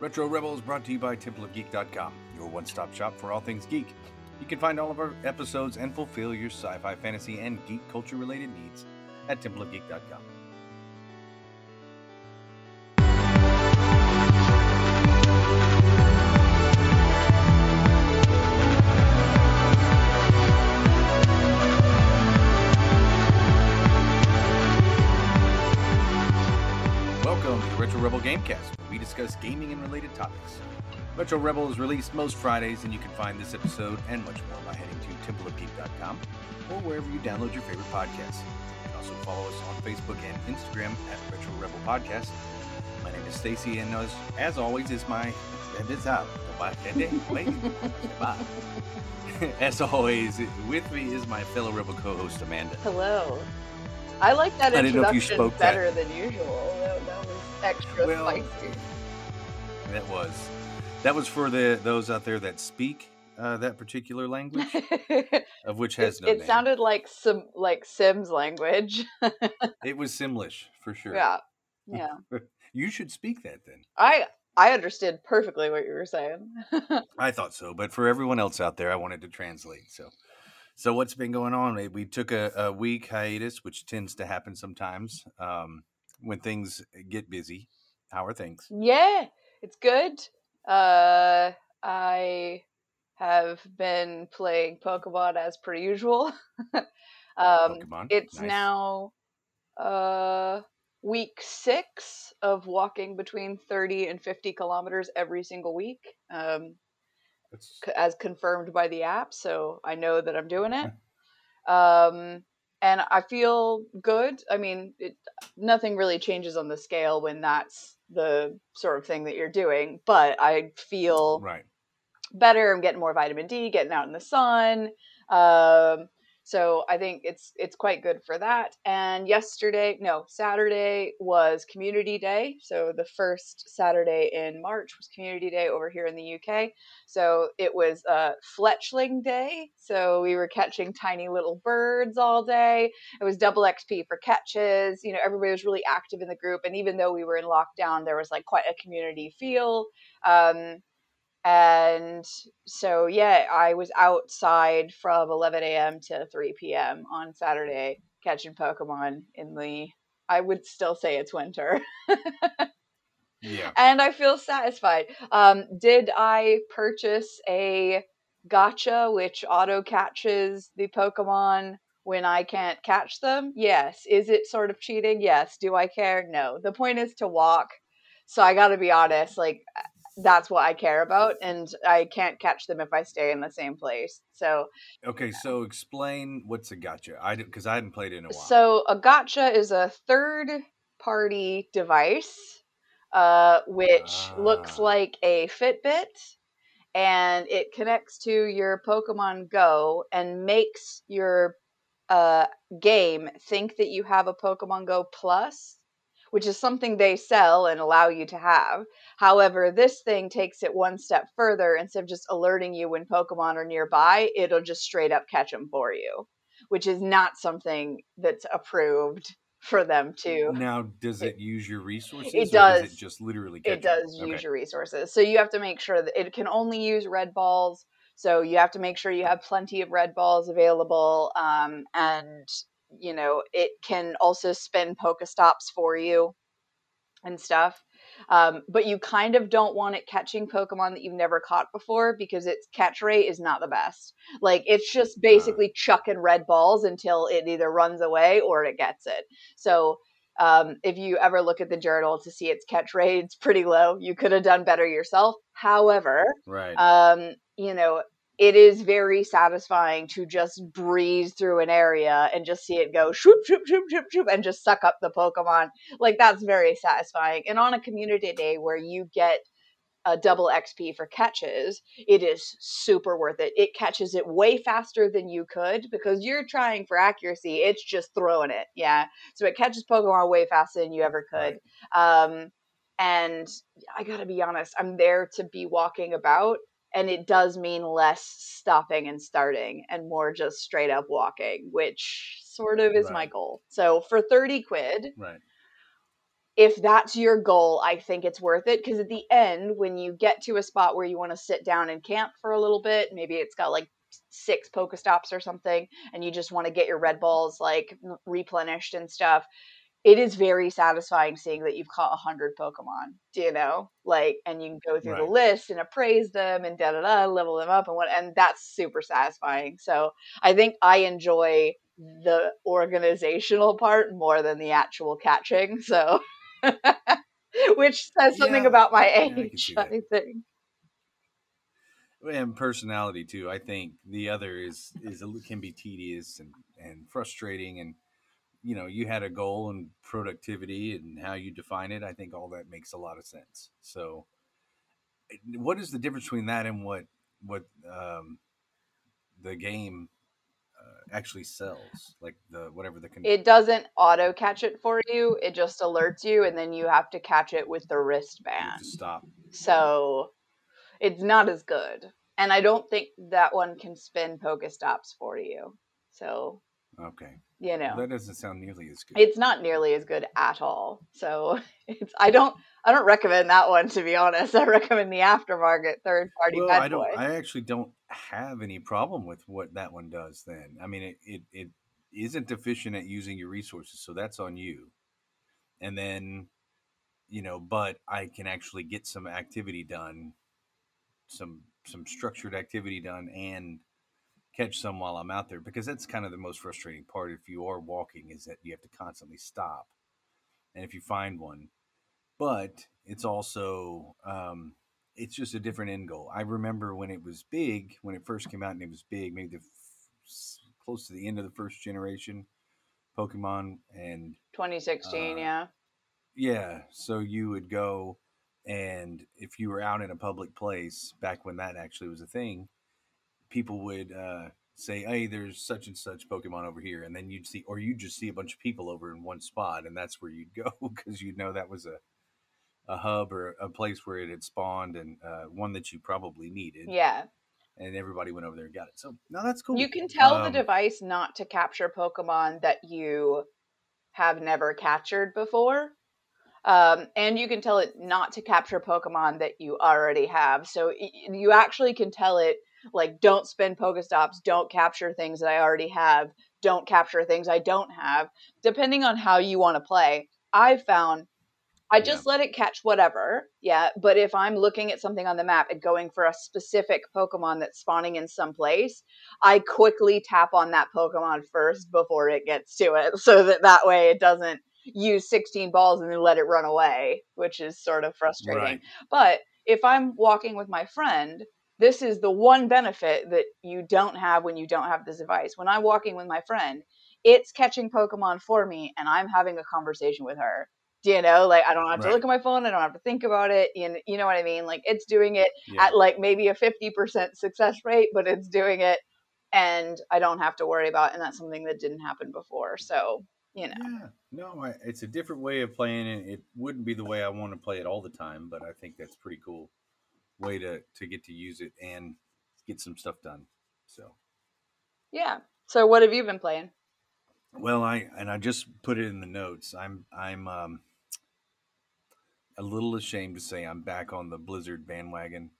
Retro Rebels brought to you by TempleOfGeek.com, your one stop shop for all things geek. You can find all of our episodes and fulfill your sci fi, fantasy, and geek culture related needs at TempleOfGeek.com. Welcome to Retro Rebel Gamecast, discuss gaming and related topics. Retro Rebel is released most Fridays, and you can find this episode and much more by heading to templeofgeek.com or wherever you download your favorite podcasts. You can also follow us on Facebook and Instagram at Retro Rebel Podcast. My name is Stacy, and as, as always, is my extended top. Bye bye, as always, with me is my fellow Rebel co-host Amanda. Hello. I like that I didn't know if you introduction spoke that. better than usual. That, that was extra Well, spicy. That was that was for the those out there that speak uh, that particular language, of which has it no it name. sounded like some like Sims language. It was Simlish for sure. yeah, yeah. You should speak that then. I I understood perfectly what you were saying. I thought so, but for everyone else out there, I wanted to translate. So, so what's been going on? We- We took a, a week hiatus, which tends to happen sometimes um, when things get busy. How are things? yeah, it's good. Uh, I have been playing Pokemon as per usual. um, Pokemon. it's Nice. now uh week six of walking between 30 and 50 kilometers every single week um c- as confirmed by the app so i know that i'm doing it um and i feel good i mean it, nothing really changes on the scale when that's the sort of thing that you're doing but i feel right. better. I'm getting more vitamin D, getting out in the sun. Um, so I think it's it's quite good for that. And yesterday, no, Saturday was Community Day. So the first Saturday in March was Community Day over here in the UK. So it was uh, Fletchling Day. So we were catching tiny little birds all day. It was double XP for catches. You know, everybody was really active in the group. And even though we were in lockdown, there was like quite a community feel. Um, and so, yeah, I was outside from 11 a.m. to 3 p.m. on Saturday catching Pokemon in the, I would still say it's winter. Yeah. and I feel satisfied. Um, did I purchase a gotcha which auto catches the Pokemon when I can't catch them? Yes. Is it sort of cheating? Yes. Do I care? No. The point is to walk. So I got to be honest, like that's what I care about, and I can't catch them if I stay in the same place. So, Okay, so explain what's a gotcha. I didn't because I hadn't played it in a while. so a gotcha is a third party device, uh, which looks Ah. like a Fitbit, and it connects to your Pokemon Go and makes your uh, game think that you have a Pokemon Go Plus, which is something they sell and allow you to have. However, this thing takes it one step further. Instead of just alerting you when Pokemon are nearby, it'll just straight up catch them for you, which is not something that's approved for them to. now, does it use your resources? It or does. does. it just literally? It does use Okay. your resources. So you have to make sure that it can only use red balls. So you have to make sure you have plenty of red balls available. Um, and, you know, it can also spin Pokestops for you and stuff. Um, but you kind of don't want it catching Pokemon that you've never caught before because its catch rate is not the best. Like it's just basically chucking red balls until it either runs away or it gets it. So um, if you ever look at the journal to see its catch rate, it's pretty low. You could have done better yourself. However, Right. um, you know, it is very satisfying to just breeze through an area and just see it go shoop, shoop, shoop, shoop, shoop, and just suck up the Pokemon. Like, that's very satisfying. And on a community day where you get a double XP for catches, it is super worth it. It catches it way faster than you could because you're trying for accuracy. It's just throwing it. Yeah. So it catches Pokemon way faster than you ever could. Um, and I gotta be honest, I'm there to be walking about, and it does mean less stopping and starting and more just straight up walking, which sort of is my goal. So for 30 quid, right. if that's your goal, I think it's worth it because at the end, when you get to a spot where you want to sit down and camp for a little bit, maybe it's got like six Pokestops or something, and you just want to get your red balls like replenished and stuff. It is very satisfying seeing that you've caught a hundred Pokemon, do you know? Like, and you can go through Right. the list and appraise them and da da da, level them up and what, and that's super satisfying. So I think I enjoy the organizational part more than the actual catching. So, which says something Yeah. about my Yeah, I age, see that. I think. and personality too. I think the other is is can be tedious and and frustrating, and you know you had a goal and productivity and how you define it. I think all that makes a lot of sense. So, eh, what is the difference between that and what what um, the game uh, actually sells? Like the whatever the con- It doesn't auto catch it for you. It just alerts you, and then you have to catch it with the wristband. to stop. So it's not as good. And I don't think that one can spin Pokestops for you. So, Okay, you know, that doesn't sound nearly as good. it's not nearly as good at all. So it's I don't I don't recommend that one to be honest. I recommend the aftermarket third party well, I don't. I actually don't have any problem with what that one does. Then, I mean, it it, it isn't efficient at using your resources, so that's on you. And then, you know, but I can actually get some activity done, some some structured activity done, and catch some while I'm out there because that's kind of the most frustrating part. If you are walking, is that you have to constantly stop, and if you find one, but it's also um, it's just a different end goal. I remember when it was big, when it first came out, and it was big, maybe the f- close to the end of the first generation Pokemon, and 2016, uh, yeah. yeah, so you would go, and if you were out in a public place back when that actually was a thing, people would uh, say, "Hey, there's such and such Pokemon over here," and then you'd see, or you'd just see a bunch of people over in one spot, and that's where you'd go because you'd know that was a a hub or a place where it had spawned and uh, one that you probably needed, Yeah. and everybody went over there and got it. So no, that's cool. You can tell the Um, device not to capture Pokemon that you have never captured before. Um, and you can tell it not to capture Pokemon that you already have. So you actually can tell it, like, don't spend Pokestops, don't capture things that I already have, don't capture things I don't have, depending on how you want to play. I've found I Yeah. just let it catch whatever, yeah. But if I'm looking at something on the map and going for a specific Pokemon that's spawning in some place, I quickly tap on that Pokemon first before it gets to it, so that that way it doesn't use 16 balls and then let it run away, which is sort of frustrating. right. But if I'm walking with my friend, this is the one benefit that you don't have when you don't have this device. When I'm walking with my friend, it's catching Pokemon for me and I'm having a conversation with her. Do you know? Like I don't have to Right. look at my phone, I don't have to think about it. You know, you know what I mean? Like it's doing it Yeah. at like maybe a 50% success rate, but it's doing it and I don't have to worry about it, and that's something that didn't happen before. So, you know. Yeah, no, I, it's a different way of playing it. It wouldn't be the way I want to play it all the time, but I think that's pretty cool way to to get to use it and get some stuff done. So, Yeah. So what have you been playing? well, I and I just put it in the notes. I'm I'm um a little ashamed to say I'm back on the Blizzard bandwagon.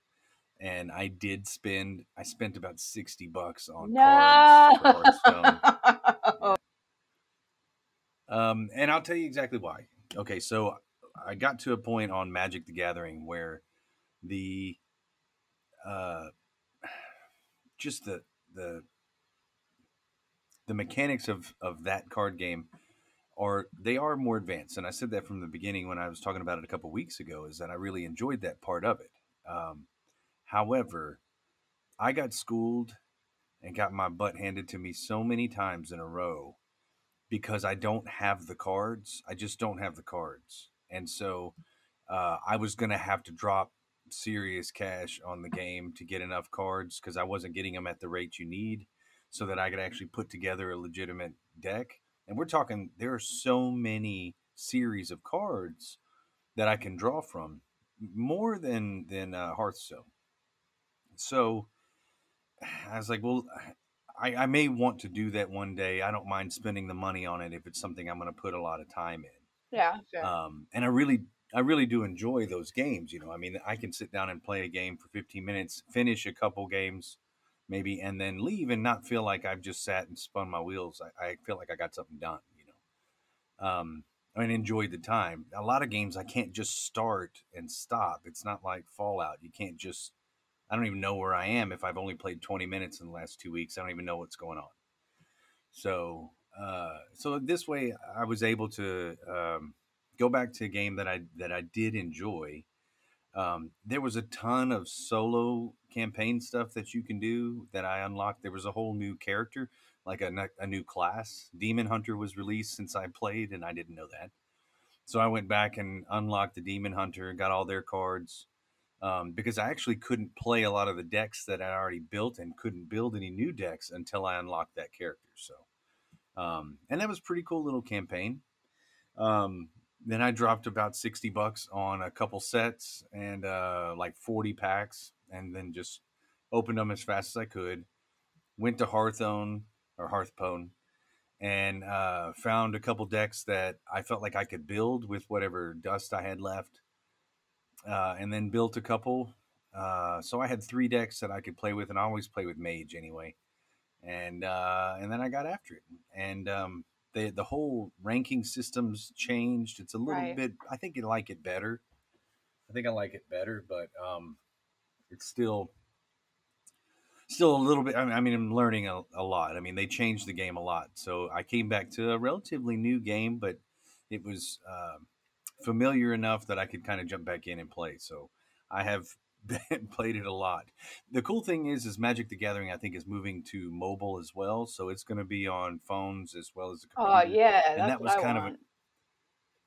And I did spend I spent about sixty bucks on cards for Um, and I'll tell you exactly why. Okay, so I got to a point on Magic the Gathering where the uh just the the the mechanics of of that card game are they are more advanced. And i said that from the beginning when i was talking about it a couple weeks ago is that i really enjoyed that part of it. Um, however i got schooled and got my butt handed to me so many times in a row because i don't have the cards. I just don't have the cards. And so uh, i was going to have to drop serious cash on the game to get enough cards because i wasn't getting them at the rate you need so that i could actually put together a legitimate deck and we're talking there are so many series of cards that I can draw from, more than than uh, Hearthstone. So I was like, well, I, I may want to do that one day. I don't mind spending the money on it if it's something I'm going to put a lot of time in. Yeah. Fair. Um, and I really, I really do enjoy those games. You know, I mean, I can sit down and play a game for 15 minutes, finish a couple games, maybe, and then leave and not feel like I've just sat and spun my wheels. I, I feel like I got something done. You know, um, I mean, enjoyed the time. A lot of games I can't just start and stop. It's not like Fallout. You can't just. I don't even know where I am if I've only played 20 minutes in the last two weeks. I don't even know what's going on. So, uh, so this way, I was able to um, go back to a game that I that I did enjoy. Um, there was a ton of solo campaign stuff that you can do that I unlocked. There was a whole new character, like a, a new class. Demon Hunter was released since I played, and I didn't know that. So I went back and unlocked the Demon Hunter, and got all their cards. Um, because I actually couldn't play a lot of the decks that I already built and couldn't build any new decks until I unlocked that character. So, um, and that was pretty cool little campaign. Um, then I dropped about 60 bucks on a couple sets and uh, like 40 packs, and then just opened them as fast as I could. Went to Hearthstone or Hearthstone and uh, found a couple decks that I felt like I could build with whatever dust I had left, uh, and then built a couple. Uh, so I had three decks that I could play with, and I always play with Mage anyway. And uh, and then I got after it, and um, the the whole ranking system's changed. It's a little Right. bit. I think you like it better. I think I like it better, but um, it's still still a little bit. I mean, I mean I'm learning a, a lot. I mean, they changed the game a lot, so I came back to a relatively new game, but it was um familiar enough that I could kind of jump back in and play. So I have played it a lot. The cool thing is, is Magic the Gathering. I think is moving to mobile as well, so it's going to be on phones as well as the computer. oh yeah, and that was I kind of a-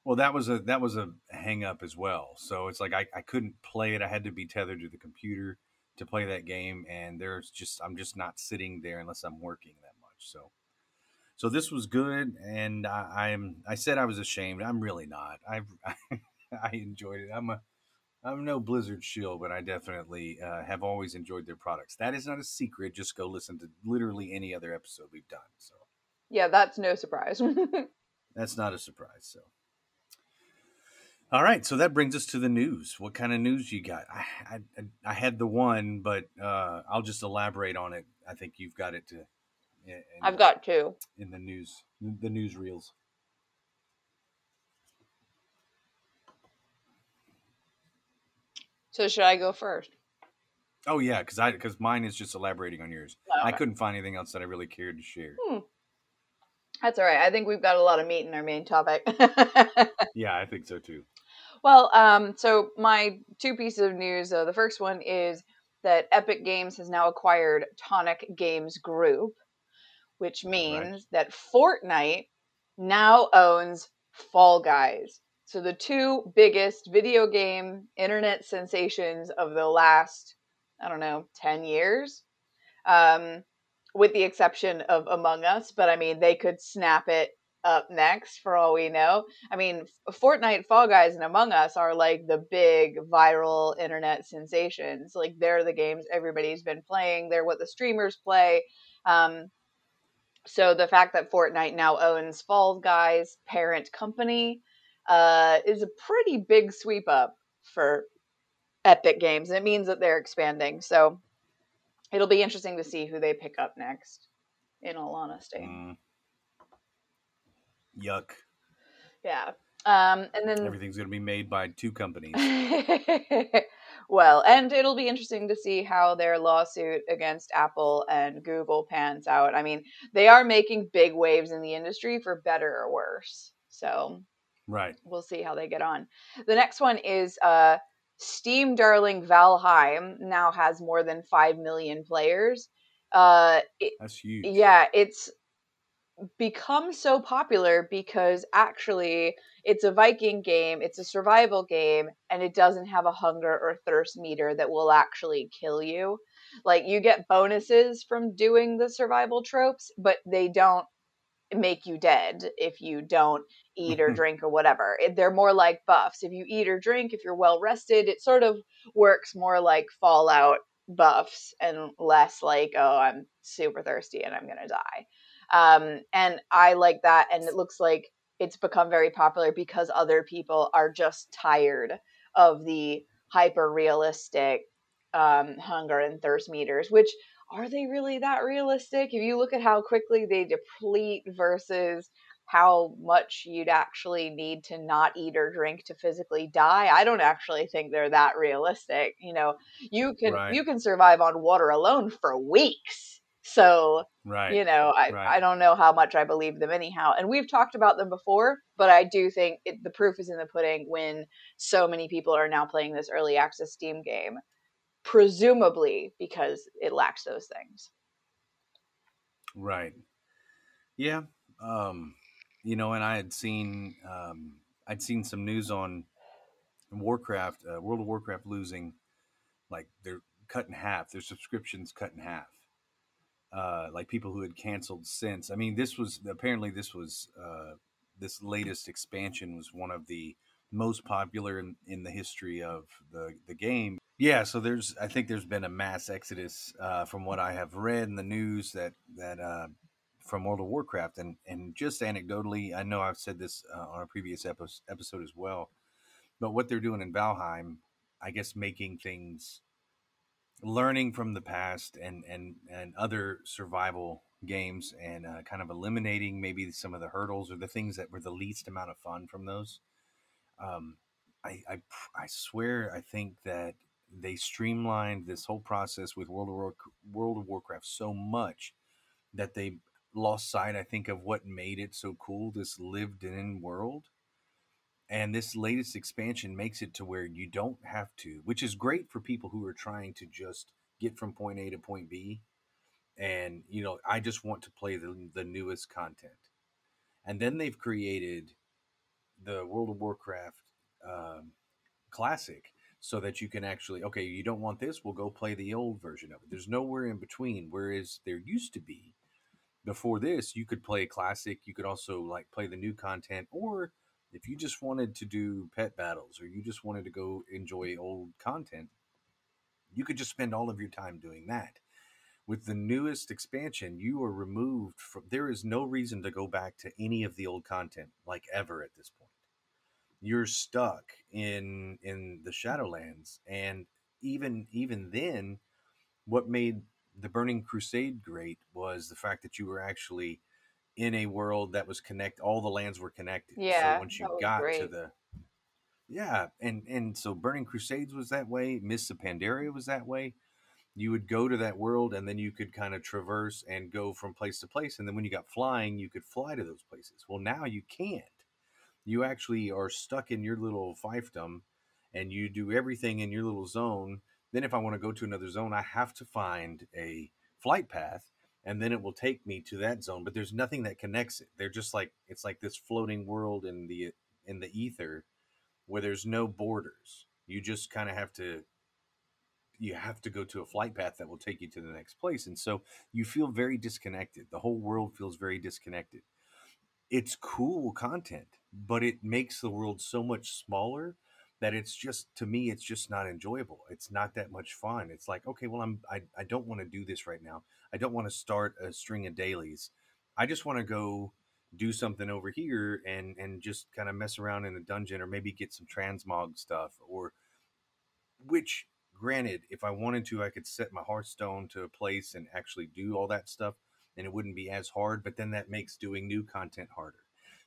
Well, that was a that was a hang up as well. So it's like I, I couldn't play it. I had to be tethered to the computer to play that game, and there's just I'm just not sitting there unless I'm working that much. So so this was good, and I, I'm I said I was ashamed. I'm really not. I've I enjoyed it. I'm a I'm no Blizzard shill, but I definitely uh, have always enjoyed their products. That is not a secret. Just go listen to literally any other episode we've done. So Yeah, that's no surprise. that's not a surprise. So, all right. So that brings us to the news. What kind of news you got? I I, I had the one, but uh, I'll just elaborate on it. I think you've got it to. in- I've got two. in the news the newsreels. So should I go first? Oh yeah, because I because mine is just elaborating on yours. I Okay. couldn't find anything else that I really cared to share. That's all right. I think we've got a lot of meat in our main topic. Yeah, I think so too. well, um, so my two pieces of news. Uh, the first one is that Epic Games has now acquired Tonic Games Group, which means that Fortnite now owns Fall Guys. So the two biggest video game internet sensations of the last, I don't know, 10 years. Um, with the exception of Among Us, but I mean, they could snap it up next for all we know. I mean, Fortnite, Fall Guys, and Among Us are like the big viral internet sensations. Like they're the games everybody's been playing. They're what the streamers play. Um, so the fact that Fortnite now owns Fall Guys' parent company uh, is a pretty big sweep up for Epic Games. It means that they're expanding. So it'll be interesting to see who they pick up next. In all honesty, Mm. Yuck! yeah. Um, and then Everything's going to be made by two companies. well, and it'll be interesting to see how their lawsuit against Apple and Google pans out. I mean, they are making big waves in the industry for better or worse. So right. we'll see how they get on. The next one is uh, Steam darling Valheim now has more than 5 million players. Uh, it, That's huge. yeah, it's become so popular because actually it's a Viking game, it's a survival game, and it doesn't have a hunger or thirst meter that will actually kill you. Like you get bonuses from doing the survival tropes, but they don't make you dead if you don't eat or drink or whatever. It, they're more like buffs. If you eat or drink, if you're well rested, it sort of works more like Fallout buffs and less like, oh, I'm super thirsty and I'm going to die. Um, and I like that. And it looks like it's become very popular because other people are just tired of the hyper realistic um, hunger and thirst meters, which are they really that realistic? If you look at how quickly they deplete versus how much you'd actually need to not eat or drink to physically die, I don't actually think they're that realistic. You know, you can right. you can survive on water alone for weeks. So, right. you know, I, right. I don't know how much I believe them anyhow. And we've talked about them before, but I do think it, the proof is in the pudding when so many people are now playing this early access Steam game presumably because it lacks those things. Right. Yeah. Um, you know, and I had seen um, I'd seen some news on Warcraft, uh, World of Warcraft losing like they're cut in half. Their subscriptions cut in half. Uh, like people who had canceled since. I mean, this was apparently this was uh, this latest expansion was one of the most popular in, in the history of the the game yeah, so there's I think there's been a mass exodus uh, from what I have read in the news that that uh, from World of Warcraft and and just anecdotally, I know I've said this uh, on a previous episode, as well, but what they're doing in Valheim, I guess making things learning from the past and and and other survival games and uh, kind of eliminating maybe some of the hurdles or the things that were the least amount of fun from those. Um, I, I I swear I think that they streamlined this whole process with World of War, World of Warcraft so much that they lost sight, I think, of what made it so cool. This lived-in world, and this latest expansion makes it to where you don't have to, which is great for people who are trying to just get from point A to point B. And you know, I just want to play the the newest content, and then they've created the World of Warcraft um, Classic, so that you can actually okay you don't want this we'll go play the old version of it. There's nowhere in between whereas there used to be before this you could play classic you could also like play the new content or if you just wanted to do pet battles or you just wanted to go enjoy old content you could just spend all of your time doing that. With the newest expansion you are removed from there is no reason to go back to any of the old content like ever at this point you're stuck in in the Shadowlands, and even even then, what made the Burning Crusade great was the fact that you were actually in a world that was connect. All the lands were connected. Yeah. So once you got great. to the yeah, and and so Burning Crusades was that way. Mists of Pandaria was that way. You would go to that world, and then you could kind of traverse and go from place to place. And then when you got flying, you could fly to those places. Well, now you can't you actually are stuck in your little fiefdom and you do everything in your little zone. Then, if I want to go to another zone, I have to find a flight path and then it will take me to that zone but there's nothing that connects it. They're just like it's like this floating world in the in the ether where there's no borders. You just kind of have to you have to go to a flight path that will take you to the next place and so you feel very disconnected. The whole world feels very disconnected. It's cool content but it makes the world so much smaller that it's just to me it's just not enjoyable. It's not that much fun. It's like okay well i'm i, I don't want to do this right now. I don't want to start a string of dailies. I just want to go do something over here and and just kind of mess around in a dungeon or maybe get some transmog stuff or which granted if i wanted to i could set my hearthstone to a place and actually do all that stuff and it wouldn't be as hard but then that makes doing new content harder.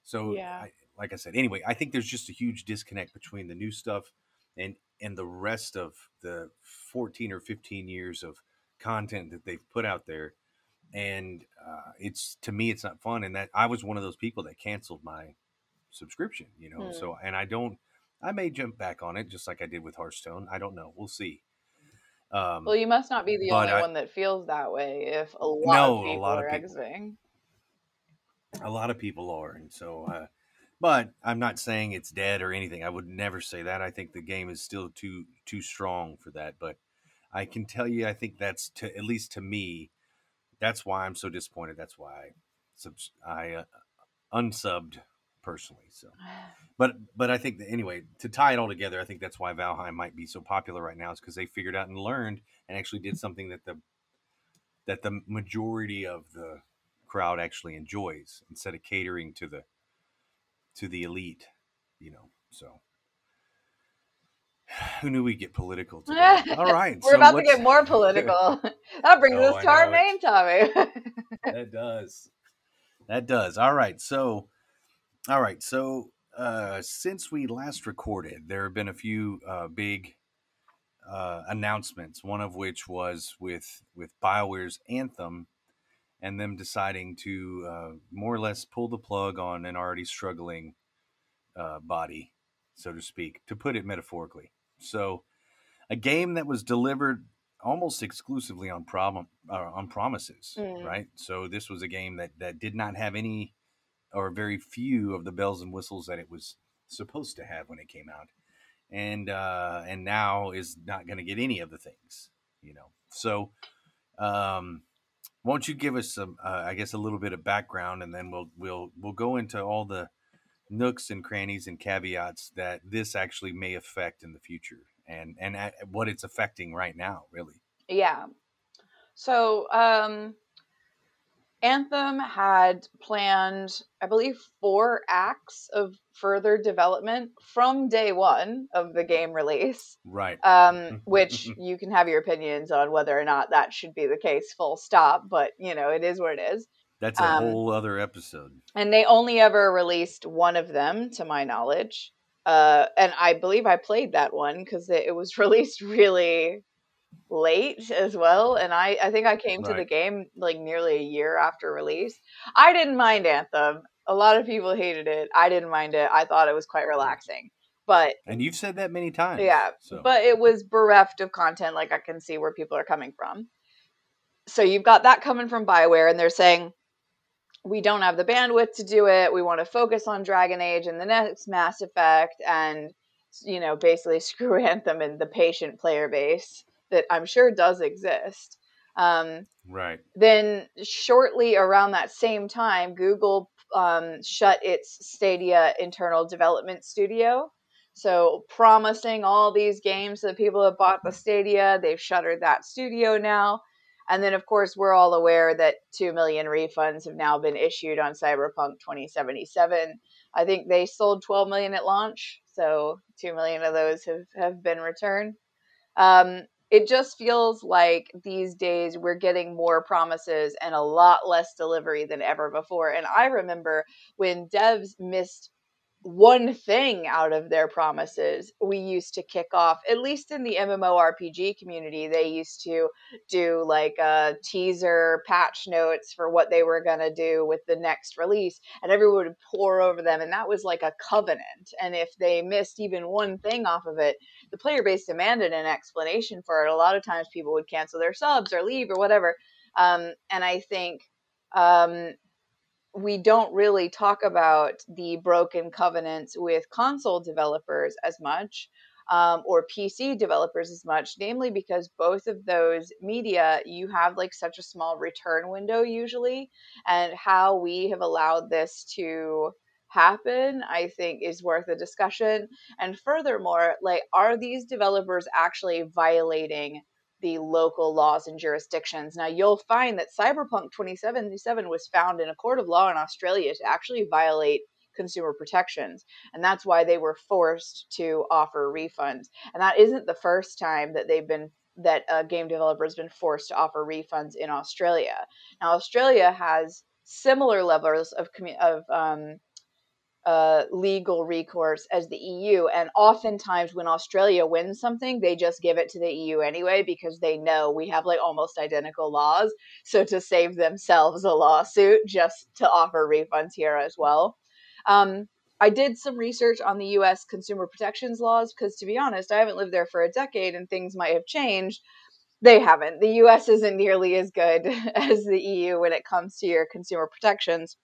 So yeah. I, like I said, anyway, I think there's just a huge disconnect between the new stuff and and the rest of the 14 or 15 years of content that they've put out there. And uh, it's to me it's not fun and that i was one of those people that canceled my subscription you know hmm. so and i don't i may jump back on it just like i did with hearthstone i don't know we'll see. Um, well you must not be the only I, one that feels that way if a lot no, of people are people, exiting. A lot of people are and so uh, but I'm not saying it's dead or anything. I would never say that. I think the game is still too too strong for that. But I can tell you, I think that's to at least to me, that's why I'm so disappointed. That's why I, subs- I uh, unsubbed personally. So, but but I think that anyway, to tie it all together, I think that's why Valheim might be so popular right now is because they figured out and learned and actually did something that the that the majority of the crowd actually enjoys instead of catering to the to the elite, you know. So who knew we'd get political today? All right, we're so about to get more political. that brings Oh, us I to our main topic. that does. That does. All right. So, all right. So, uh, since we last recorded, there have been a few uh, big uh, announcements. One of which was with with Bioware's Anthem, and them deciding to uh, more or less pull the plug on an already struggling uh, body, so to speak, to put it metaphorically. So, a game that was delivered almost exclusively on problem uh, on promises, Mm. right? So this was a game that that did not have any or very few of the bells and whistles that it was supposed to have when it came out, and uh, and now is not going to get any of the things, you know. So, um, won't you give us some, uh, I guess, a little bit of background, and then we'll we'll we'll go into all the nooks and crannies and caveats that this actually may affect in the future, and and at what it's affecting right now, really. Yeah. So, um, Anthem had planned, I believe, four acts of further development from day one of the game release, Right. um, which you can have your opinions on whether or not that should be the case, full stop, but you know, it is what it is. That's a um, whole other episode. And they only ever released one of them, to my knowledge. Uh, and I believe I played that one because it, it was released really late as well. And I, I think I came to the game like nearly a year after release. I didn't mind Anthem. A lot of people hated it. I didn't mind it. I thought it was quite relaxing. But And you've said that many times. yeah, So but it was bereft of content. Like I can see where people are coming from. So you've got that coming from Bioware, and they're saying we don't have the bandwidth to do it. We want to focus on Dragon Age and the next Mass Effect, and you know, basically screw Anthem and the patient player base that I'm sure does exist. Um, right. then shortly around that same time, Google um, shut its Stadia internal development studio. So promising all these games that people have bought the Stadia, they've shuttered that studio now. And then, of course, we're all aware that 2 million refunds have now been issued on Cyberpunk 2077. I think they sold 12 million at launch, so 2 million of those have, have been returned. Um, it just feels like these days we're getting more promises and a lot less delivery than ever before. And I remember when devs missed one thing out of their promises, we used to kick off, at least in the MMORPG community, they used to do like a teaser patch notes for what they were going to do with the next release, and everyone would pore over them. And that was like a covenant. And if they missed even one thing off of it, the player base demanded an explanation for it. A lot of times people would cancel their subs or leave or whatever. Um, and I think um, we don't really talk about the broken covenants with console developers as much. Um, or PC developers as much, namely because both of those media, you have like such a small return window usually, and how we have allowed this to happen, I think, is worth a discussion. And furthermore, like, are these developers actually violating the local laws and jurisdictions? Now, you'll find that Cyberpunk 2077 was found in a court of law in Australia to actually violate consumer protections. And that's why they were forced to offer refunds. And that isn't the first time that they've been that a game developer has been forced to offer refunds in Australia. Now, Australia has similar levels of of um, uh, legal recourse as the EU. And oftentimes, when Australia wins something, they just give it to the EU anyway because they know we have like almost identical laws. So, to save themselves a lawsuit, just to offer refunds here as well. Um, I did some research on the US consumer protections laws because, to be honest, I haven't lived there for a decade and things might have changed. They haven't. The US isn't nearly as good as the EU when it comes to your consumer protections.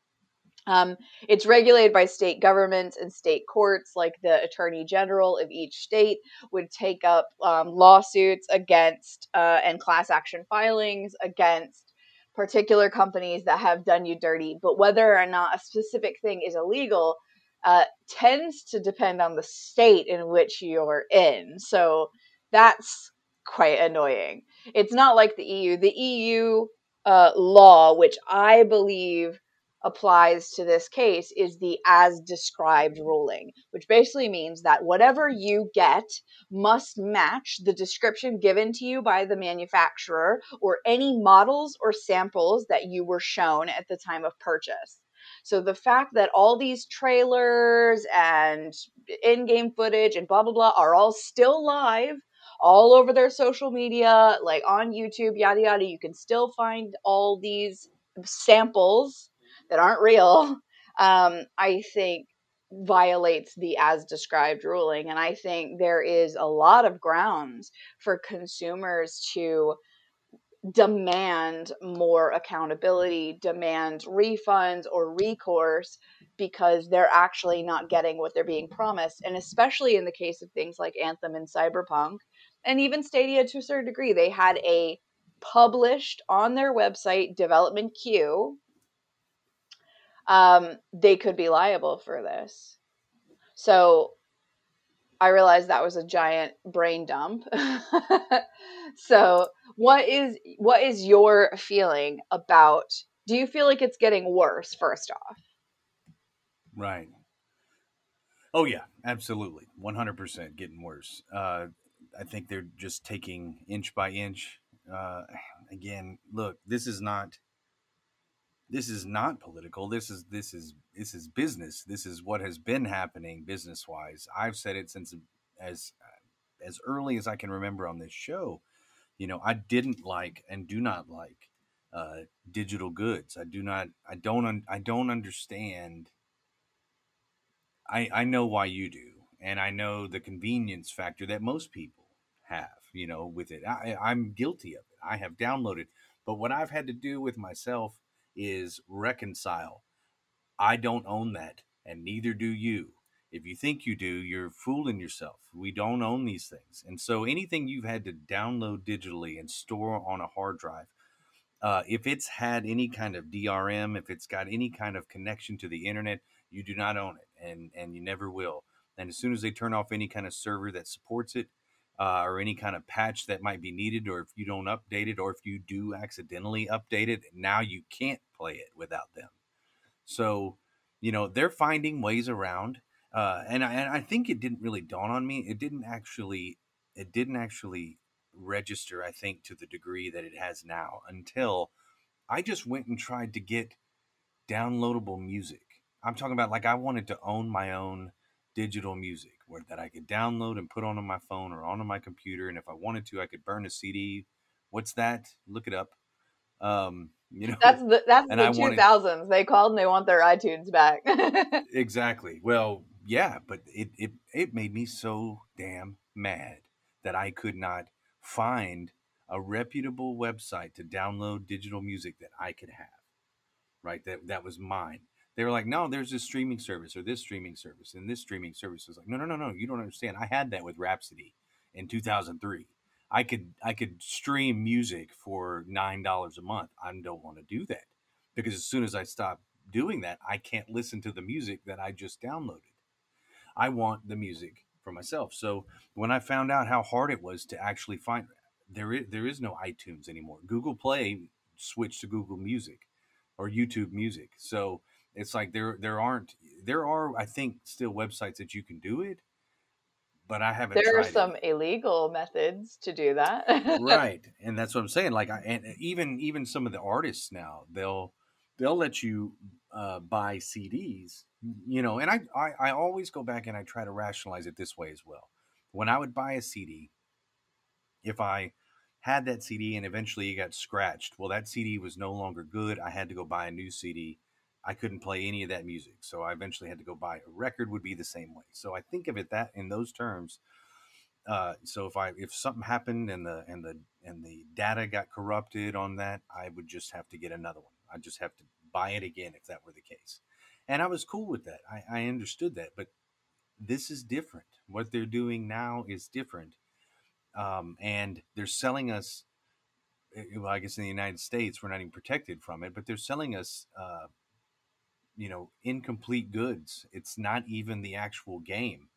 Um, it's regulated by state governments and state courts, like the attorney general of each state would take up um, lawsuits against uh, and class action filings against particular companies that have done you dirty. But whether or not a specific thing is illegal uh, tends to depend on the state in which you're in. So that's quite annoying. It's not like the EU. The EU uh, law, which I believe applies to this case is the as described ruling, which basically means that whatever you get must match the description given to you by the manufacturer or any models or samples that you were shown at the time of purchase. So the fact that all these trailers and in game footage and blah, blah, blah are all still live all over their social media, like on YouTube, yada, yada, you can still find all these samples that aren't real, um, I think violates the as described ruling. And I think there is a lot of grounds for consumers to demand more accountability, demand refunds or recourse because they're actually not getting what they're being promised. And especially in the case of things like Anthem and Cyberpunk, and even Stadia to a certain degree, they had a published on their website development queue um, they could be liable for this. So I realized that was a giant brain dump. so what is what is your feeling about do you feel like it's getting worse first off? Right. Oh yeah, absolutely. 100% getting worse. Uh, I think they're just taking inch by inch. Uh, again, look, this is not this is not political. This is this is this is business. This is what has been happening business wise. I've said it since as as early as I can remember on this show. You know, I didn't like and do not like uh, digital goods. I do not. I don't. Un, I don't understand. I I know why you do, and I know the convenience factor that most people have. You know, with it, I, I'm guilty of it. I have downloaded, but what I've had to do with myself is reconcile. I don't own that, and neither do you. If you think you do, you're fooling yourself. We don't own these things. And so anything you've had to download digitally and store on a hard drive, uh, if it's had any kind of DRM, if it's got any kind of connection to the internet, you do not own it and, and you never will. And as soon as they turn off any kind of server that supports it, uh, or any kind of patch that might be needed, or if you don't update it, or if you do accidentally update it, now you can't play it without them. So, you know, they're finding ways around. Uh, and, I, and I think it didn't really dawn on me. It didn't actually, it didn't actually register, I think, to the degree that it has now until I just went and tried to get downloadable music. I'm talking about like I wanted to own my own digital music where, that I could download and put onto my phone or onto my computer. And if I wanted to, I could burn a CD. What's that? Look it up. Um, you know, that's the that's the two thousands. They called and they want their iTunes back. exactly. Well, yeah, but it, it it made me so damn mad that I could not find a reputable website to download digital music that I could have. Right, that that was mine they were like, no, there's this streaming service or this streaming service, and this streaming service was like, no, no, no, no, you don't understand. I had that with Rhapsody in 2003. I could I could stream music for nine dollars a month. I don't want to do that because as soon as I stop doing that, I can't listen to the music that I just downloaded. I want the music for myself. So when I found out how hard it was to actually find there is there is no iTunes anymore. Google Play switched to Google Music or YouTube Music. So it's like there there aren't there are I think still websites that you can do it, but I haven't. There are some it. illegal methods to do that, right? And that's what I'm saying. Like, I, and even even some of the artists now they'll they'll let you uh, buy CDs, you know. And I, I I always go back and I try to rationalize it this way as well. When I would buy a CD, if I had that CD and eventually it got scratched, well, that CD was no longer good. I had to go buy a new CD I couldn't play any of that music. So I eventually had to go buy a record would be the same way. So I think of it that in those terms. Uh, so if I if something happened and the and the and the data got corrupted on that, I would just have to get another one. I'd just have to buy it again if that were the case. And I was cool with that. I, I understood that, but this is different. What they're doing now is different, um, and they're selling us. Eh, well, I guess in the United States we're not even protected from it, but they're selling us uh, you know incomplete goods. It's not even the actual game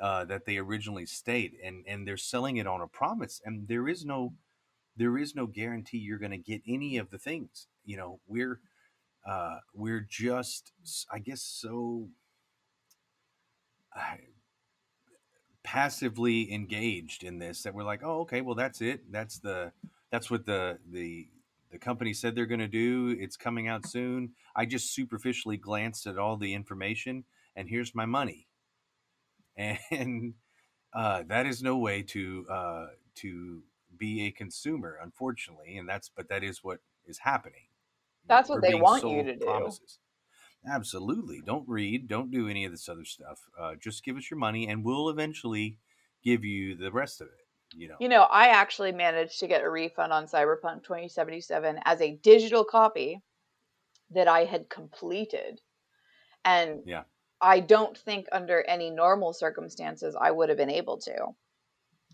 uh, that they originally state, and and they're selling it on a promise, and there is no there is no guarantee you're going to get any of the things. You know, we're uh, we're just, I guess, so uh, passively engaged in this that we're like, oh, okay, well, that's it. That's the that's what the the the company said they're going to do. It's coming out soon. I just superficially glanced at all the information, and here's my money. And uh, that is no way to uh, to be a consumer, unfortunately. And that's but that is what is happening. That's what We're they want you to do. Promises. Absolutely. Don't read. Don't do any of this other stuff. Uh, just give us your money, and we'll eventually give you the rest of it. You know. You know, I actually managed to get a refund on Cyberpunk 2077 as a digital copy that I had completed, and yeah, I don't think under any normal circumstances I would have been able to.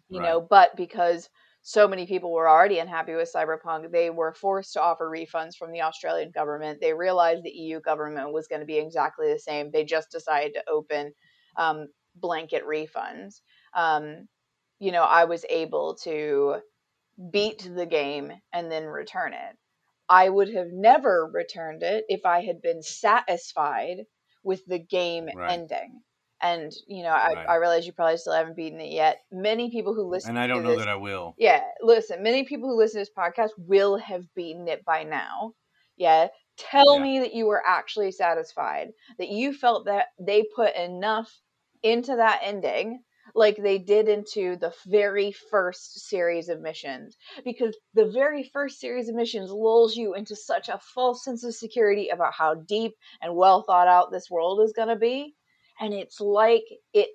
You right. know, but because so many people were already unhappy with Cyberpunk. They were forced to offer refunds from the Australian government. They realized the EU government was going to be exactly the same. They just decided to open um, blanket refunds. Um, you know, I was able to beat the game and then return it. I would have never returned it if I had been satisfied with the game right. ending and you know I, right. I realize you probably still haven't beaten it yet many people who mm, listen and i don't know this, that i will yeah listen many people who listen to this podcast will have beaten it by now yeah tell yeah. me that you were actually satisfied that you felt that they put enough into that ending like they did into the very first series of missions because the very first series of missions lulls you into such a false sense of security about how deep and well thought out this world is going to be and it's like it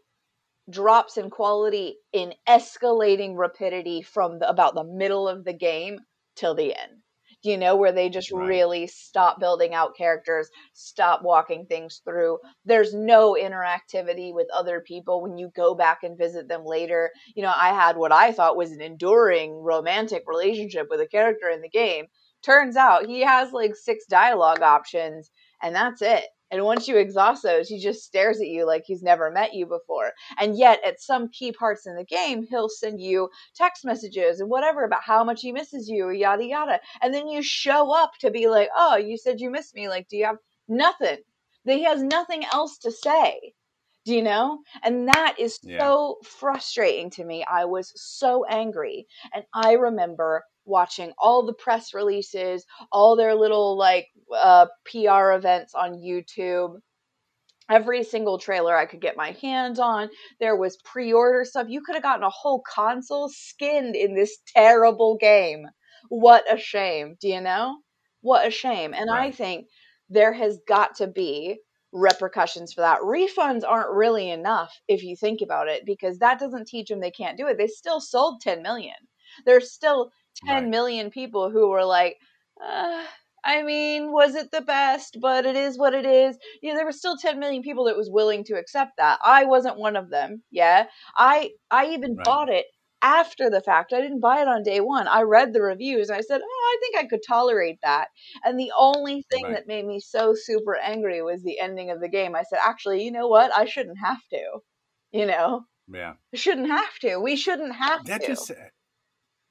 drops in quality in escalating rapidity from the, about the middle of the game till the end you know where they just right. really stop building out characters stop walking things through. There's no interactivity with other people when you go back and visit them later. You know i had what i thought was an enduring romantic relationship with a character in the game. Turns out he has like six dialogue options and that's it and once you exhaust those, he just stares at you like he's never met you before. And yet, at some key parts in the game, he'll send you text messages and whatever about how much he misses you, yada, yada. And then you show up to be like, oh, you said you missed me. Like, do you have nothing? That he has nothing else to say. Do you know? And that is yeah. so frustrating to me. I was so angry. And I remember watching all the press releases, all their little like uh, PR events on YouTube. Every single trailer I could get my hands on. There was pre order stuff. You could have gotten a whole console skinned in this terrible game. What a shame. Do you know? What a shame. And right. I think there has got to be repercussions for that. Refunds aren't really enough if you think about it because that doesn't teach them they can't do it. They still sold 10 million. There's still ten right. million people who were like, uh, I mean, was it the best? But it is what it is. Yeah, there were still 10 million people that was willing to accept that. I wasn't one of them. Yeah, I I even right. bought it after the fact. I didn't buy it on day one. I read the reviews. I said, oh, I think I could tolerate that. And the only thing right. that made me so super angry was the ending of the game. I said, actually, you know what? I shouldn't have to. You know. Yeah. I shouldn't have to. We shouldn't have that to. Just,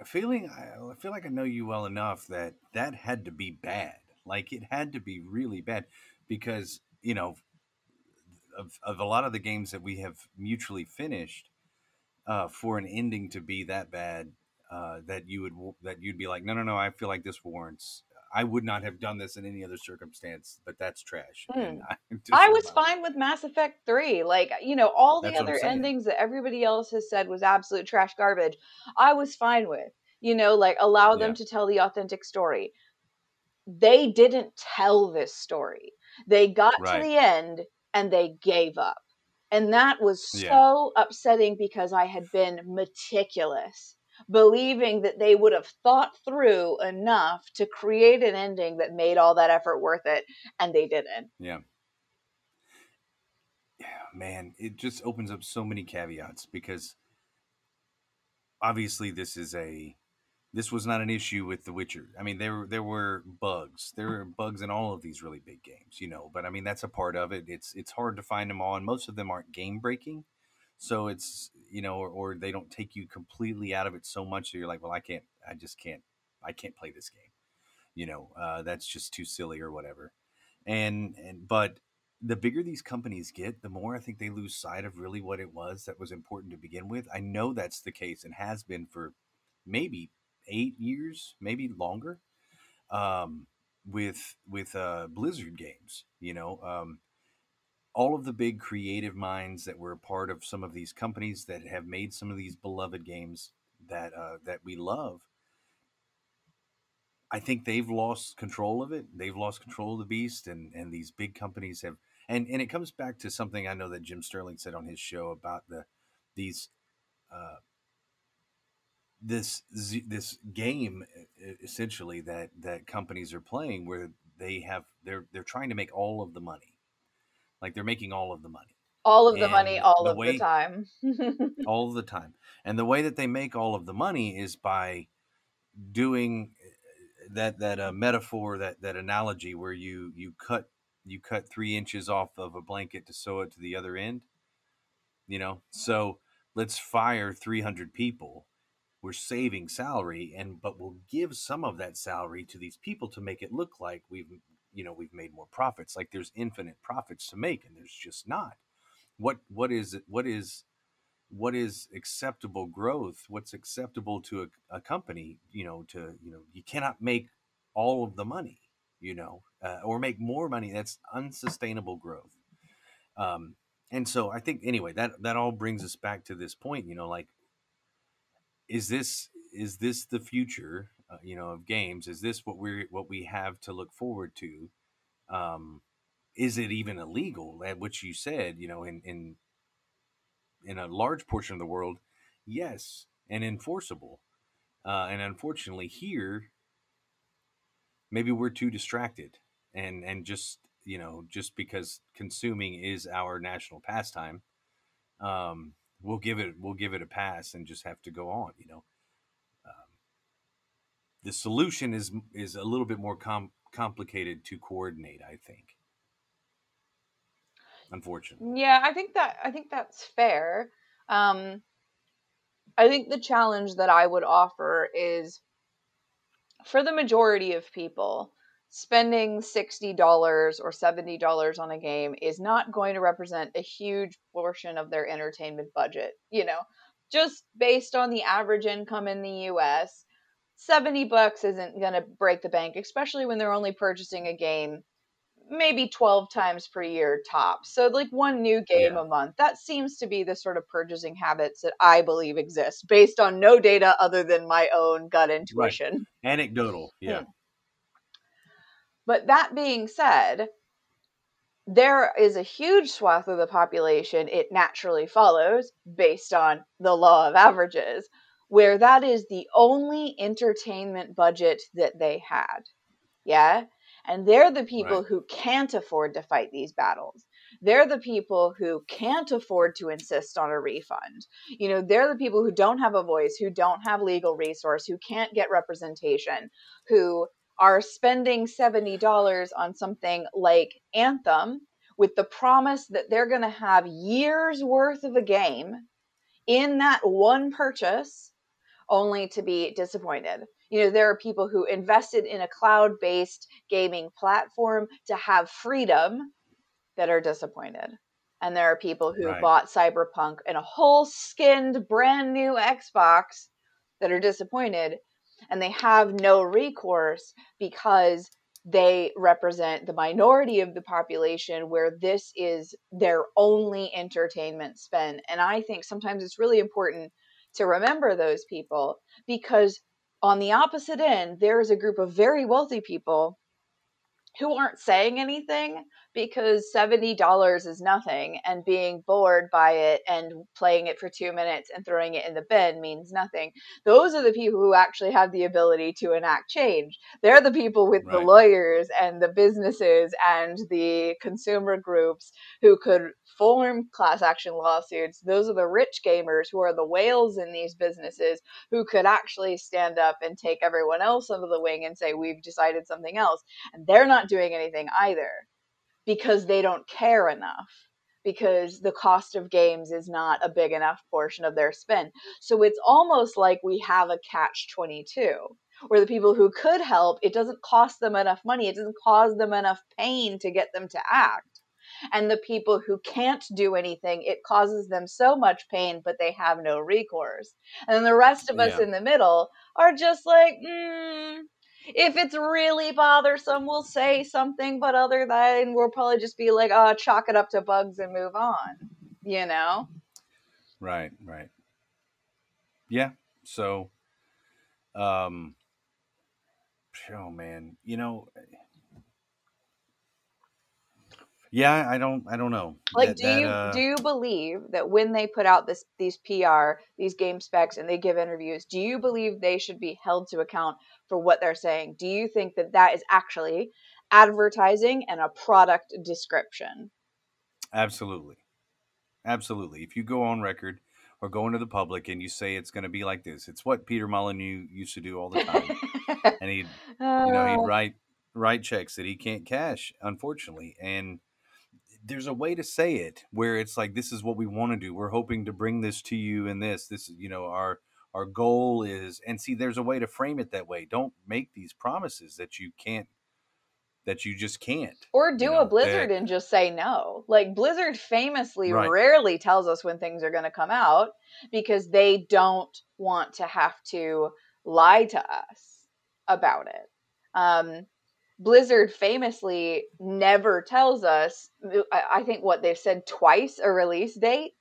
feeling I feel like I know you well enough that that had to be bad. Like it had to be really bad because you know of of a lot of the games that we have mutually finished uh, for an ending to be that bad uh, that you would that you'd be like no no no I feel like this warrants I would not have done this in any other circumstance, but that's trash. Mm. I, I, was fine with Mass Effect 3. Like, you know, all the that's other endings that everybody else has said was absolute trash garbage, I was fine with. You know, like allow them yeah. to tell the authentic story. They didn't tell this story. They got right. to the end and they gave up. And that was so yeah. upsetting because I had been meticulous believing that they would have thought through enough to create an ending that made all that effort worth it, and they didn't. Yeah. Yeah, man, it just opens up so many caveats because obviously this is a this was not an issue with The Witcher. I mean, there there were bugs. There were bugs in all of these really big games, you know. But I mean, that's a part of it. It's it's hard to find them all, and most of them aren't game breaking. So it's you know, or, or they don't take you completely out of it so much that you're like, well, I can't, I just can't, I can't play this game. You know, uh, that's just too silly or whatever. and and but the bigger these companies get, the more I think they lose sight of really what it was that was important to begin with. I know that's the case and has been for maybe eight years, maybe longer, um, with with uh, Blizzard games. You know, um, all of the big creative minds that were a part of some of these companies that have made some of these beloved games that uh, that we love. I think they've lost control of it. They've lost control of the beast, and and these big companies have. And and it comes back to something I know that Jim Sterling said on his show about the these uh, this this game essentially that that companies are playing where they have they're they're trying to make all of the money like they're making all of the money. All of the money all the of way, the time. All of the time. And the way that they make all of the money is by doing uh, that that uh, metaphor that that analogy where you you cut you cut three inches off of a blanket to sew it to the other end you know? So let's fire 300 people. We're saving salary and but we'll give some of that salary to these people to make it look like we've you know we've made more profits like there's infinite profits to make and there's just not. What what is it what is what is acceptable growth what's acceptable to a, a company you know to you know you cannot make all of the money you know uh, or make more money that's unsustainable growth. Um and so i think anyway that that all brings us back to this point you know like is this is this the future uh, you know of games is this what we're what we have to look forward to? Um is it even illegal? At which you said you know in in in a large portion of the world yes and enforceable. Uh, and unfortunately here maybe we're too distracted and and just you know just because consuming is our national pastime um we'll give it we'll give it a pass and just have to go on. You know, the solution is is a little bit more com- complicated to coordinate. I think, unfortunately. Yeah, I think that I think that's fair. Um, I think the challenge that I would offer is for the majority of people spending $60 or $70 on a game is not going to represent a huge portion of their entertainment budget. You know, just based on the average income in the US, 70 bucks isn't going to break the bank, especially when they're only purchasing a game maybe 12 times per year top. So like one new game yeah. a month. That seems to be the sort of purchasing habits that I believe exist based on no data other than my own gut intuition. Right. Anecdotal, yeah. Hmm. But that being said, there is a huge swath of the population, it naturally follows, based on the law of averages, where that is the only entertainment budget that they had. Yeah? And they're the people right. who can't afford to fight these battles. They're the people who can't afford to insist on a refund. You know, they're the people who don't have a voice, who don't have legal resource, who can't get representation, who are spending $70 on something like Anthem with the promise that they're going to have years worth of a game in that one purchase only to be disappointed. You know, there are people who invested in a cloud based gaming platform to have freedom that are disappointed. And there are people who right. bought Cyberpunk and a whole skinned brand new Xbox that are disappointed and they have no recourse because they represent the minority of the population where this is their only entertainment spend. And I think sometimes it's really important to remember those people because on the opposite end, there is a group of very wealthy people who aren't saying anything because $70 is nothing and being bored by it and playing it for two minutes and throwing it in the bin means nothing. Those are the people who actually have the ability to enact change. They're the people with right. the lawyers and the businesses and the consumer groups who could form class action lawsuits. Those are the rich gamers who are the whales in these businesses who could actually stand up and take everyone else under the wing and say, We've decided something else. And they're not doing anything either because they don't care enough because the cost of games is not a big enough portion of their spend. So it's almost like we have a catch 22 where the people who could help, it doesn't cost them enough money. It doesn't cause them enough pain to get them to act. And the people who can't do anything, it causes them so much pain, but they have no recourse. And then the rest of us Yeah. in the middle are just like, mm, if it's really bothersome, we'll say something, but other than we'll probably just be like, oh, chalk it up to bugs and move on, you know? Right, right. Yeah. So, um, oh man, you know, yeah, I don't, I don't know. Like, That- do that, you uh, do you believe that when they put out this these PR, these game specs, and they give interviews, do you believe they should be held to account for what they're saying? Do you think that that is actually advertising and a product description? Absolutely. Absolutely. If you go on record or go into the public and you say it's going to be like this, it's what Peter Molyneux used to do all the time. and he'd, you know, Uh, he'd write write checks that he can't cash, unfortunately. And there's a way to say it where it's like this is what we want to do. We're hoping to bring this to you and this this is, you know, our our goal is and see there's a way to frame it that way. Don't make these promises that you can't that you just can't. or do you know, a Blizzard that- and just say no. Like Blizzard famously Right. rarely tells us when things are going to come out because they don't want to have to lie to us about it. Um, Blizzard famously never tells us. Uh, I I think what they've said twice a release date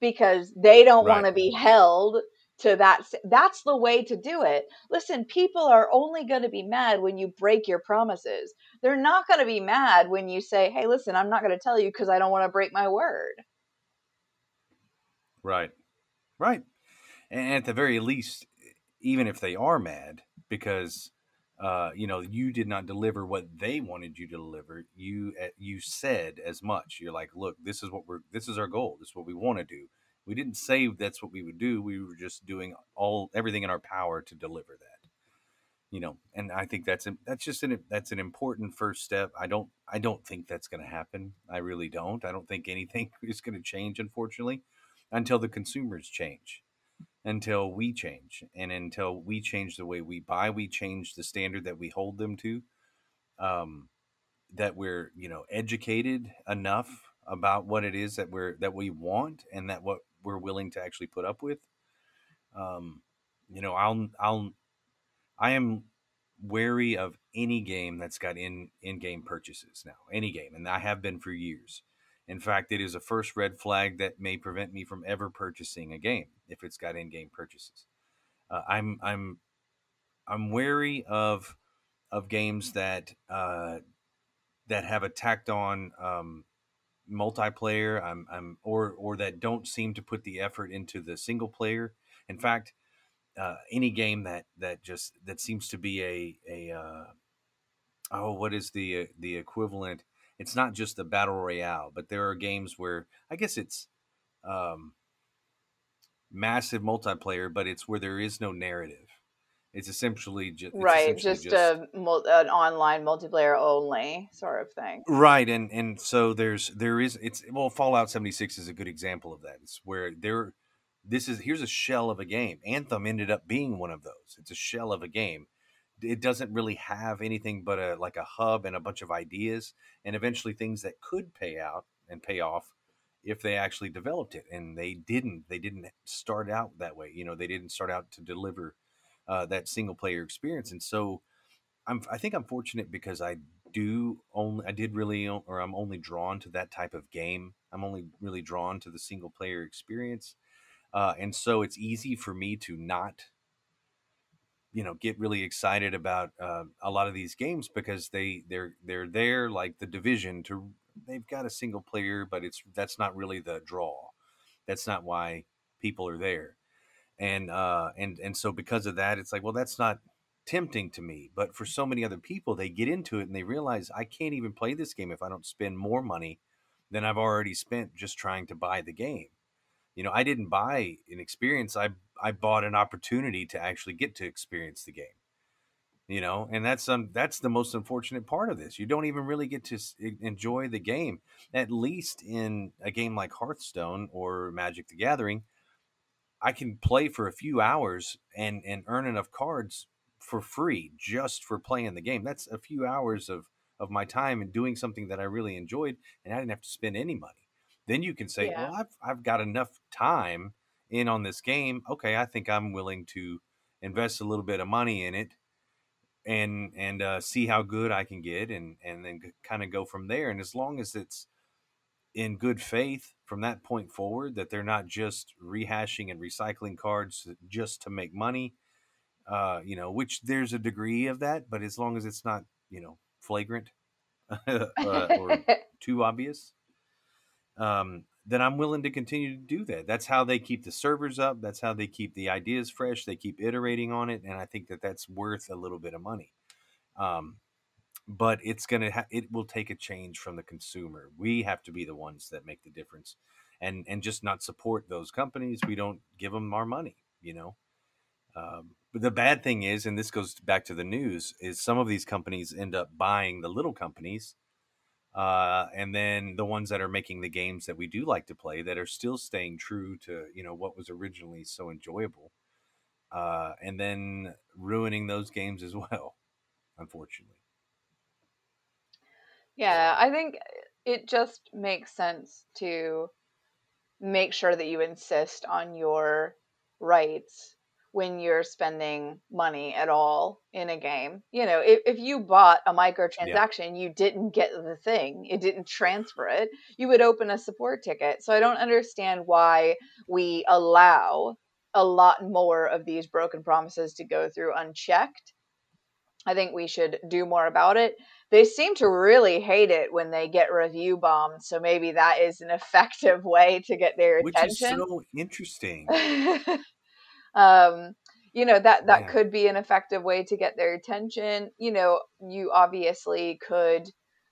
because they don't Right. want to be held to that. That's the way to do it. Listen, people are only going to be mad when you break your promises. They're not going to be mad when you say, "Hey, listen, I'm not going to tell you because I don't want to break my word." Right. Right. And at the very least, even if they are mad because uh, you know you did not deliver what they wanted you to deliver, you uh, you said as much. You're like, look, this is what we're this is our goal. This is what we want to do. We didn't say that's what we would do. We were just doing all everything in our power to deliver that. You know, and I think that's that's just an that's an important first step. I don't I don't think that's going to happen. I really don't. I don't think anything is going to change, unfortunately, until the consumers change until we change and until we change the way we buy we change the standard that we hold them to um, that we're you know educated enough about what it is that we're that we want and that what we're willing to actually put up with. Um, you know i'll i'll i am wary of any game that's got in in-game purchases now any game and i have been for years in fact, it is a first red flag that may prevent me from ever purchasing a game if it's got in-game purchases. Uh, I'm I'm I'm wary of of games that uh, that have a tacked on um, multiplayer. I'm I'm or or that don't seem to put the effort into the single player. In fact, uh, any game that that just that seems to be a a uh, oh what is the uh, the equivalent it's not just a battle royale but there are games where i guess it's um massive multiplayer but it's where there is no narrative. It's essentially just right, just, a an online multiplayer only sort of thing. right and and so there's there is it's well fallout 76 is a good example of that. It's where there this is here's a shell of a game. Anthem ended up being one of those. It's a shell of a game it doesn't really have anything but a like a hub and a bunch of ideas and eventually things that could pay out and pay off if they actually developed it and they didn't. They didn't start out that way you know they didn't start out to deliver uh, that single player experience and so i'm i think i'm fortunate because i do only i did really or i'm only drawn to that type of game. I'm only really drawn to the single player experience uh, and so it's easy for me to not you know get really excited about uh, a lot of these games because they they're they're there like the Division 2 they've got a single player but it's that's not really the draw. That's not why people are there. And uh and and so because of that it's like well that's not tempting to me. But for so many other people they get into it and they realize i can't even play this game if i don't spend more money than i've already spent just trying to buy the game you know i didn't buy an experience i i bought an opportunity to actually get to experience the game you know and that's um that's the most unfortunate part of this you don't even really get to enjoy the game at least in a game like hearthstone or magic the gathering i can play for a few hours and and earn enough cards for free just for playing the game. That's a few hours of of my time and doing something that I really enjoyed, and I didn't have to spend any money. Then you can say, Yeah. well, I've I've got enough time in on this game. Okay, I think I'm willing to invest a little bit of money in it and and uh, see how good I can get, and and then kind of go from there. And as long as it's in good faith from that point forward, that they're not just rehashing and recycling cards just to make money, uh, you know, which there's a degree of that, but as long as it's not, you know, flagrant uh, or too obvious, um, then I'm willing to continue to do that. That's how they keep the servers up. That's how they keep the ideas fresh. They keep iterating on it, and I think that that's worth a little bit of money. Um, but it's gonna ha- it will take a change from the consumer. We have to be the ones that make the difference, and and just not support those companies. We don't give them our money, you know. Um, but the bad thing is, and this goes back to the news, is some of these companies end up buying the little companies uh, and then the ones that are making the games that we do like to play that are still staying true to you know what was originally so enjoyable uh, and then ruining those games as well unfortunately. Yeah, I think it just makes sense to make sure that you insist on your rights when you're spending money at all in a game. You know, if, if you bought a microtransaction, you didn't get the thing, it didn't transfer it, you would open a support ticket. So I don't understand why we allow a lot more of these broken promises to go through unchecked. I think we should do more about it. They seem to really hate it when they get review bombed, so maybe that is an effective way to get their attention. which is so interesting um, you know that that Yeah. could be an effective way to get their attention. You know, you obviously could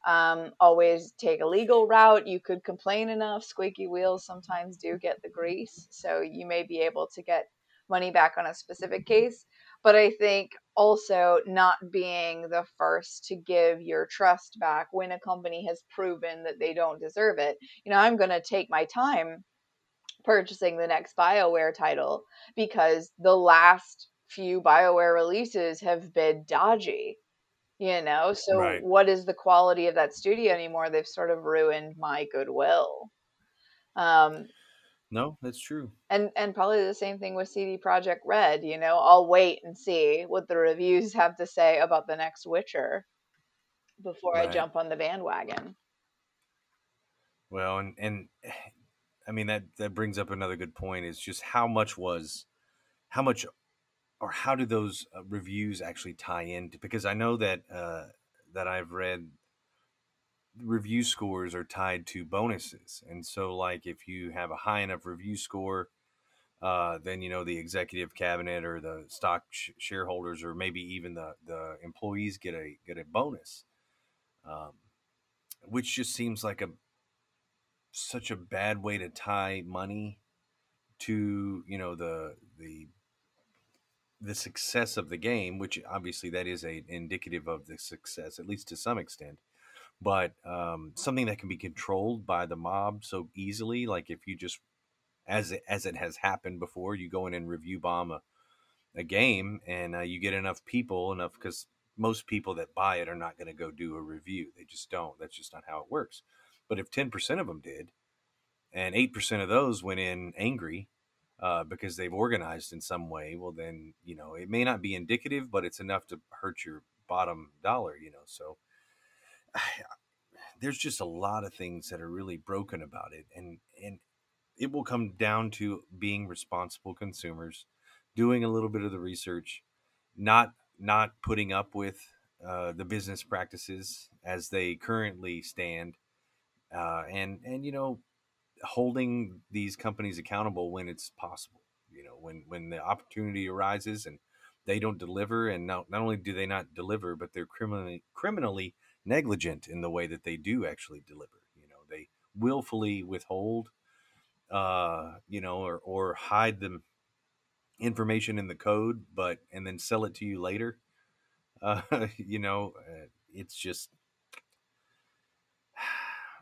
um, always take a legal route. You could complain enough. Squeaky wheels sometimes do get the grease, so you may be able to get money back on a specific case. But I think also not being the first to give your trust back when a company has proven that they don't deserve it. You know, I'm going to take my time purchasing the next BioWare title because the last few BioWare releases have been dodgy. You know, so Right. what is the quality of that studio anymore? They've sort of ruined my goodwill. Um, no that's true and and probably the same thing with CD Projekt Red. You know, I'll wait and see what the reviews have to say about the next Witcher before I jump on the bandwagon. well and and i mean that that brings up another good point is just how much was how much or how do those uh, reviews actually tie into because i know that uh that i've read review scores are tied to bonuses. And so like if you have a high enough review score uh, then you know the executive cabinet or the stock sh- shareholders or maybe even the the employees get a get a bonus um, which just seems like a such a bad way to tie money to you know the the the success of the game which obviously that is a indicative of the success at least to some extent. But um, something that can be controlled by the mob so easily like if you just as it, as it has happened before you go in and review bomb a, a game and uh, you get enough people enough because most people that buy it are not going to go do a review. They just don't. That's just not how it works but if 10% of them did and 8% of those went in angry uh, because they've organized in some way well then you know it may not be indicative but it's enough to hurt your bottom dollar you know so there's just a lot of things that are really broken about it and and it will come down to being responsible consumers doing a little bit of the research not not putting up with uh, the business practices as they currently stand uh, and and you know holding these companies accountable when it's possible you know when when the opportunity arises and they don't deliver and not, not only do they not deliver but they're criminally criminally negligent in the way that they do actually deliver you know they willfully withhold uh you know or or hide the information in the code but and then sell it to you later. Uh you know uh, it's just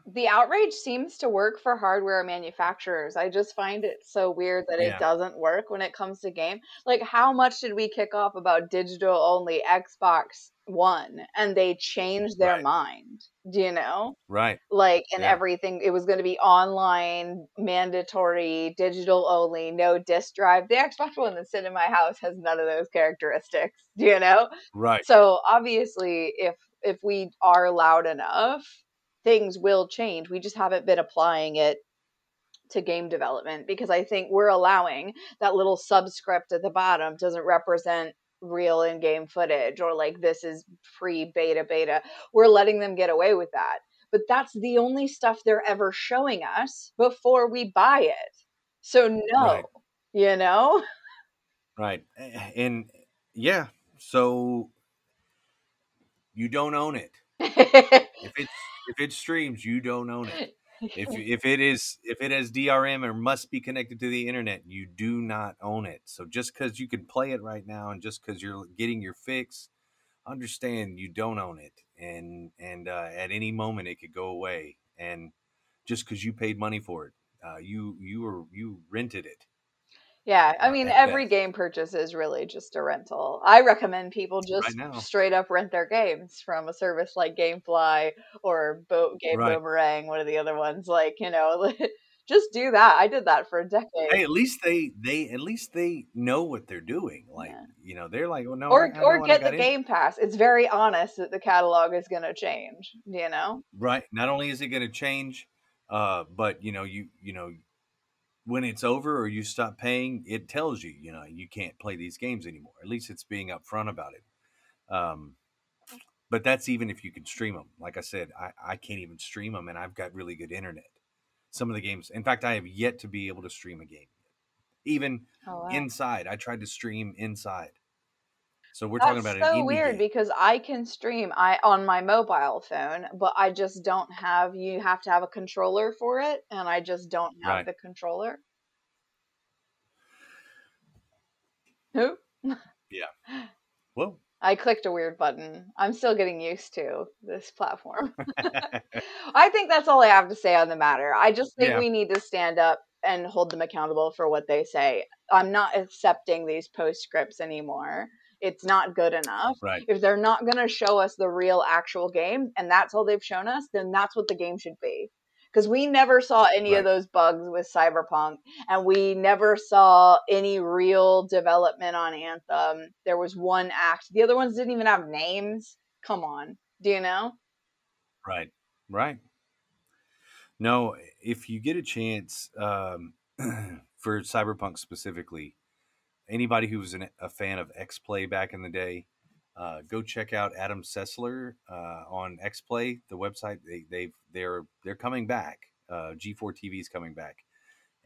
the outrage seems to work for hardware manufacturers. I just find it so weird that Yeah. it doesn't work when it comes to game. Like, how much did we kick off about digital only Xbox One and they changed their Right. mind? Do you know? Right. Like, and Yeah. everything, it was going to be online, mandatory, digital only, no disk drive. The Xbox One that's sitting in my house has none of those characteristics. Do you know? Right. So obviously, if if we are loud enough, things will change. We just haven't been applying it to game development because I think we're allowing that little subscript at the bottom doesn't represent real in-game footage or like this is pre-beta beta. We're letting them get away with that. But that's the only stuff they're ever showing us before we buy it. So no, Right. you know? Right. And yeah, so you don't own it. If it's if it streams, you don't own it. If if it is if it has DRM or must be connected to the internet, you do not own it. So just because you can play it right now, and just because you're getting your fix, understand you don't own it, and and uh, at any moment it could go away. And just because you paid money for it, uh, you you were you rented it. Yeah, I mean, every game purchase is really just a rental. I recommend people just straight up rent their games from a service like GameFly or Bo- Game Right. Boomerang, one of the other ones. Like, you know, just do that. I did that for a decade. Hey, at least they they at least they know what they're doing. Like Yeah. you know, they're like, oh no, or or know what I get the into." Game Pass. It's very honest that the catalog is going to change. You know, right not only is it going to change uh but you know you you know when it's over or you stop paying it tells you you know you can't play these games anymore at least it's being upfront about it. Um but that's even if you can stream them like i said i i can't even stream them and i've got really good internet. Some of the games in fact i have yet to be able to stream a game even oh, wow. inside i tried to stream inside so we're talking That's about an so weird game. because I can stream I on my mobile phone, but I just don't have. You have to have a controller for it, and I just don't have Right. the controller. Who? Yeah. Well I clicked a weird button. I'm still getting used to this platform. I think that's all I have to say on the matter. I just think Yeah. we need to stand up and hold them accountable for what they say. I'm not accepting these postscripts anymore. It's not good enough. right If they're not going to show us the real actual game and that's all they've shown us, then that's what the game should be. Because we never saw any Right. of those bugs with Cyberpunk, and we never saw any real development on Anthem. There was one act, the other ones didn't even have names. Come on. Do you know? Right, right. No, if you get a chance um, for Cyberpunk specifically, anybody who was an, a fan of X Play back in the day, uh, go check out Adam Sessler uh, on X Play, the website. They they've they're they're coming back. Uh, G4 TV is coming back,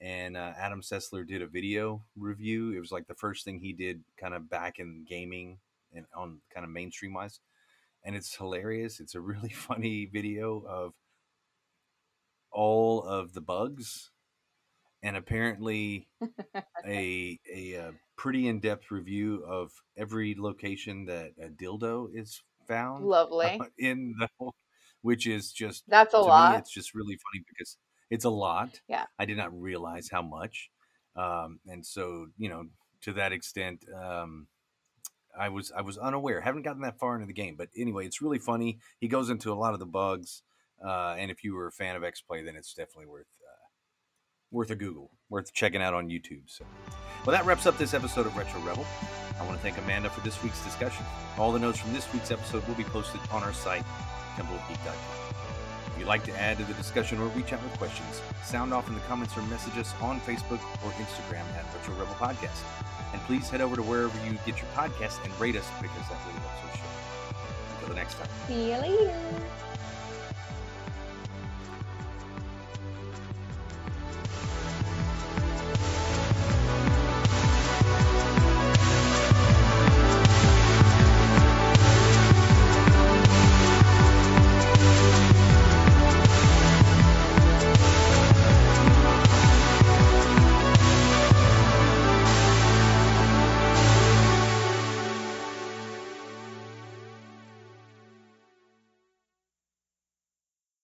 and uh, Adam Sessler did a video review. It was like the first thing he did, kind of back in gaming and on kind of mainstream wise and it's hilarious. It's a really funny video of all of the bugs, and apparently a a, uh pretty in depth review of every location that a dildo is found Lovely. in the whole, which is just That's a to me, lot. it's just really funny because it's a lot. Yeah. I did not realize how much, um, and so you know to that extent. Um, I was I was unaware. Haven't gotten that far into the game, but anyway, it's really funny. He goes into a lot of the bugs, uh, and if you were a fan of X Play, then it's definitely worth uh, worth a Google, worth checking out on YouTube. So, well, that wraps up this episode of Retro Rebel. I want to thank Amanda for this week's discussion. All the notes from this week's episode will be posted on our site, templeofgeek.com. If you'd like to add to the discussion or reach out with questions, sound off in the comments or message us on Facebook or Instagram at Retro Rebel Podcast. And please head over to wherever you get your podcasts and rate us because that really helps our show. Until the next time. See you later.